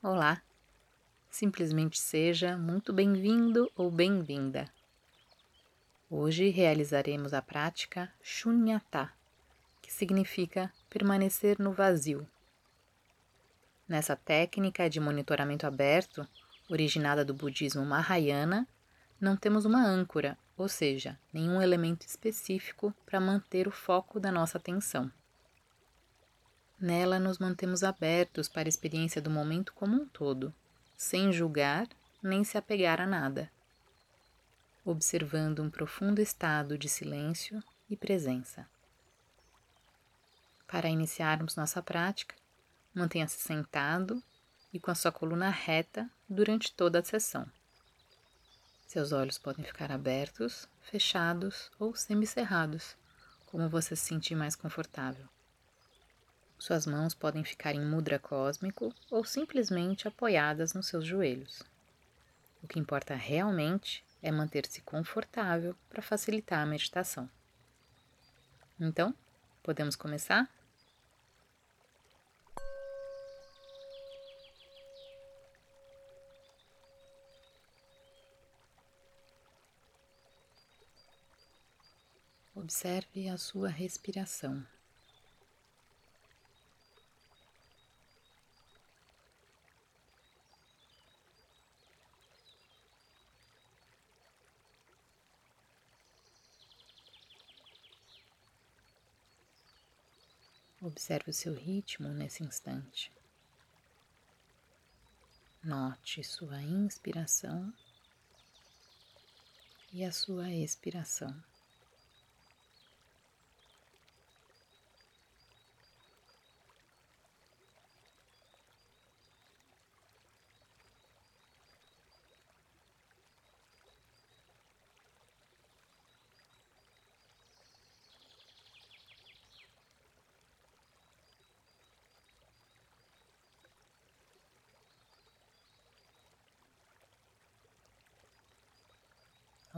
Olá! Simplesmente seja muito bem-vindo ou bem-vinda. Hoje realizaremos a prática Shunyata, que significa permanecer no vazio. Nessa técnica de monitoramento aberto, originada do budismo Mahayana, não temos uma âncora, ou seja, nenhum elemento específico para manter o foco da nossa atenção. Nela nos mantemos abertos para a experiência do momento como um todo, sem julgar nem se apegar a nada, observando um profundo estado de silêncio e presença. Para iniciarmos nossa prática, mantenha-se sentado e com a sua coluna reta durante toda a sessão. Seus olhos podem ficar abertos, fechados ou semicerrados, como você se sentir mais confortável. Suas mãos podem ficar em mudra cósmico ou simplesmente apoiadas nos seus joelhos. O que importa realmente é manter-se confortável para facilitar a meditação. Então, podemos começar? Observe a sua respiração. Observe o seu ritmo nesse instante. Note sua inspiração e a sua expiração.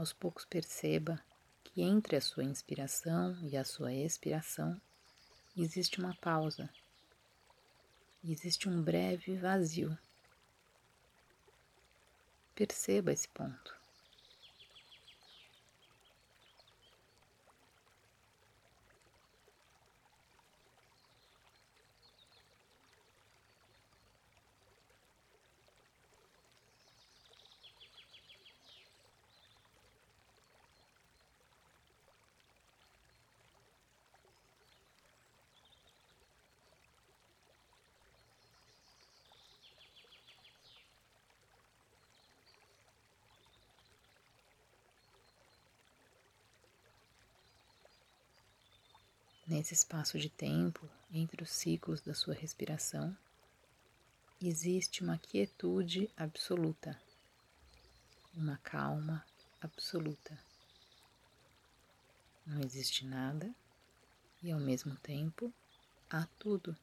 Aos poucos perceba que entre a sua inspiração e a sua expiração existe uma pausa, existe um breve vazio. Perceba esse ponto. Nesse espaço de tempo, entre os ciclos da sua respiração, existe uma quietude absoluta, uma calma absoluta. Não existe nada e, ao mesmo tempo, há tudo.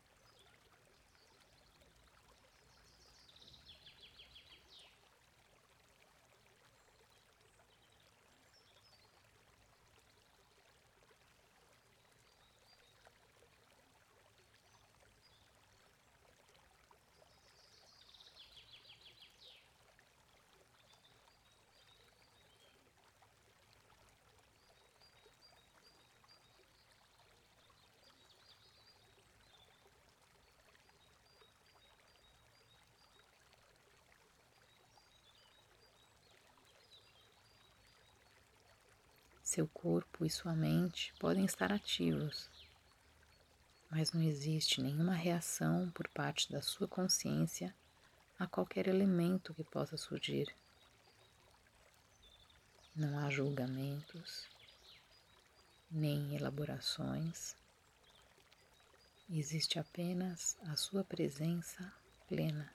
Seu corpo e sua mente podem estar ativos, mas não existe nenhuma reação por parte da sua consciência a qualquer elemento que possa surgir. Não há julgamentos, nem elaborações. Existe apenas a sua presença plena.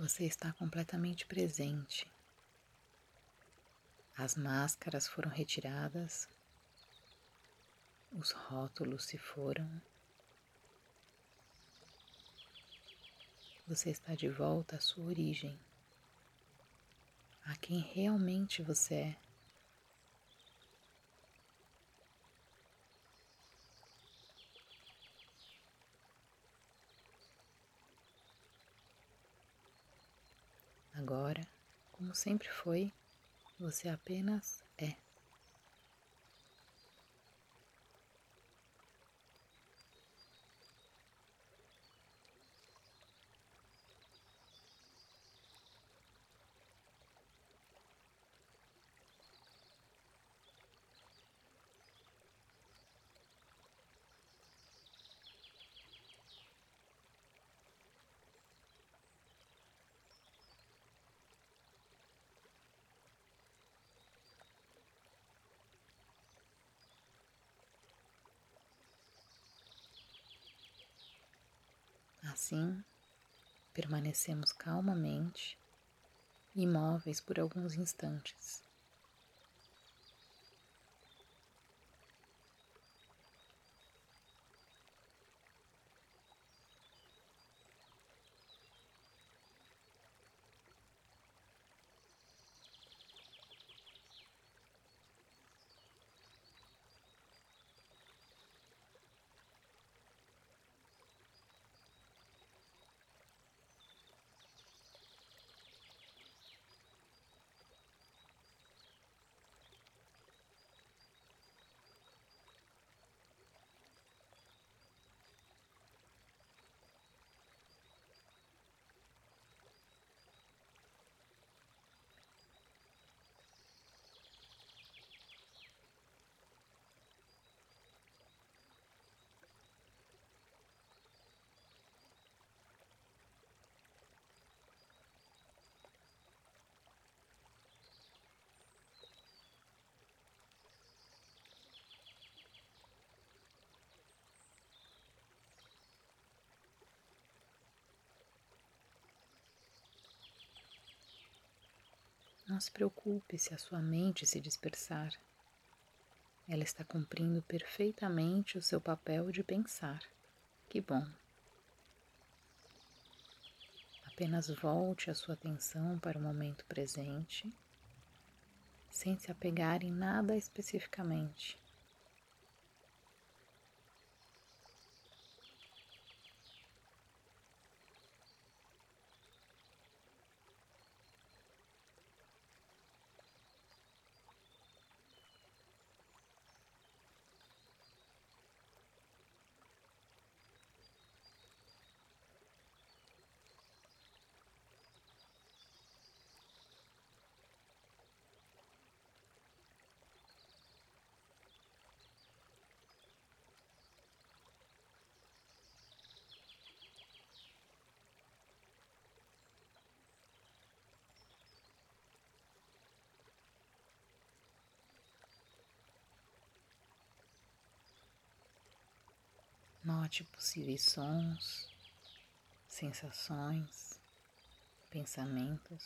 Você está completamente presente. As máscaras foram retiradas, os rótulos se foram. Você está de volta à sua origem, a quem realmente você é. Agora, como sempre foi, você apenas é. Assim, permanecemos calmamente, imóveis por alguns instantes. Não se preocupe se a sua mente se dispersar. Ela está cumprindo perfeitamente o seu papel de pensar. Que bom. Apenas volte a sua atenção para o momento presente, sem se apegar em nada especificamente. Note possíveis sons, sensações, pensamentos.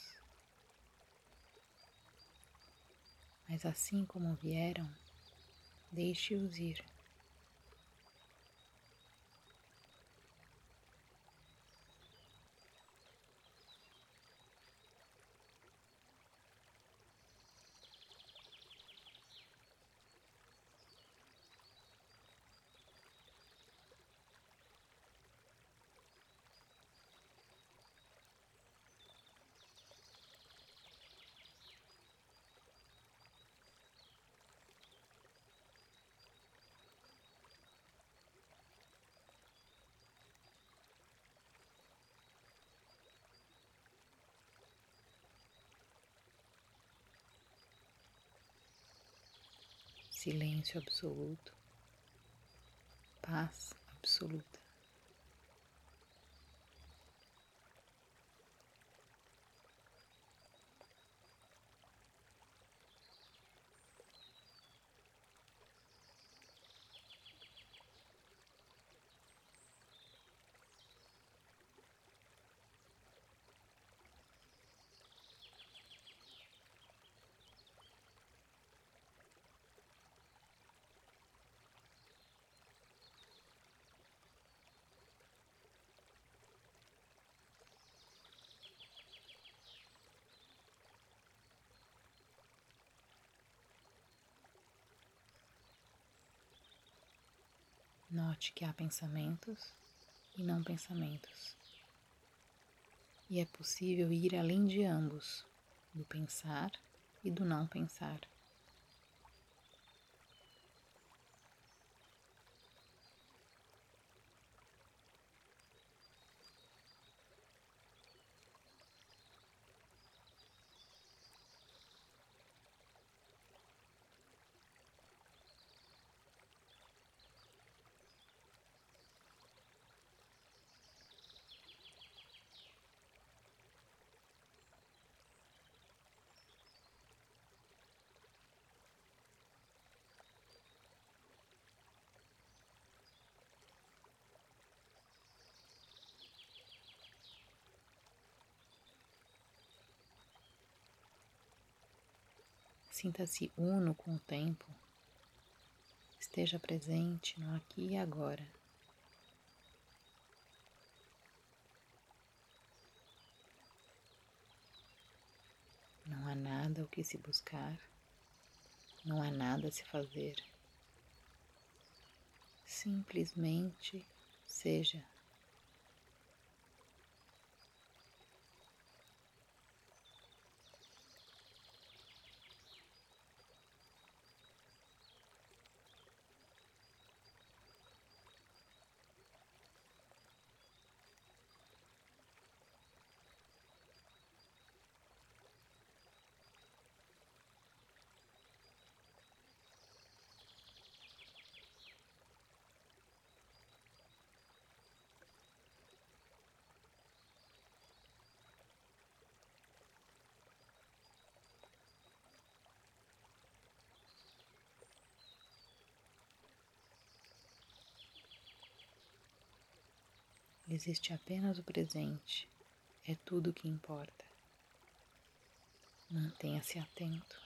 Mas assim como vieram, deixe-os ir. Silêncio absoluto, paz absoluta. Note que há pensamentos e não pensamentos. E é possível ir além de ambos, do pensar e do não pensar. Sinta-se uno com o tempo. Esteja presente no aqui e agora. Não há nada o que se buscar, não há nada a se fazer. Simplesmente seja. Existe apenas o presente, é tudo o que importa. Mantenha-se atento.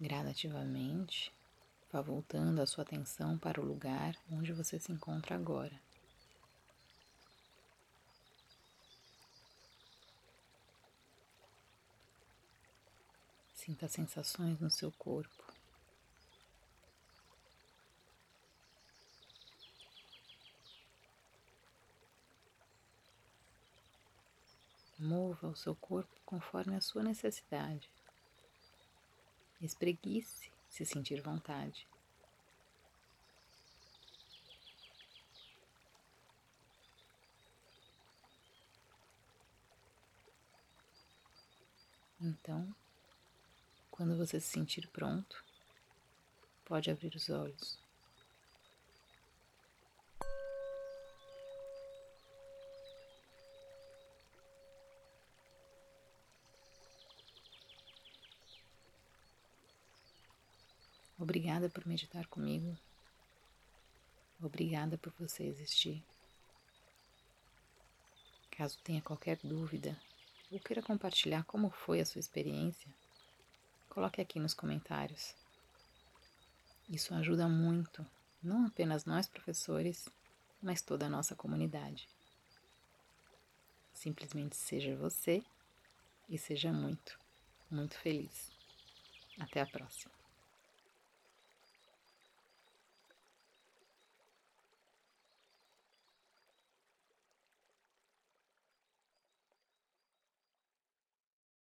Gradativamente, vá voltando a sua atenção para o lugar onde você se encontra agora. Sinta sensações no seu corpo. Mova o seu corpo conforme a sua necessidade. Espreguice se sentir vontade. Então, quando você se sentir pronto, pode abrir os olhos. Obrigada por meditar comigo. Obrigada por você existir. Caso tenha qualquer dúvida ou queira compartilhar como foi a sua experiência, coloque aqui nos comentários. Isso ajuda muito, não apenas nós professores, mas toda a nossa comunidade. Simplesmente seja você e seja muito, muito feliz. Até a próxima.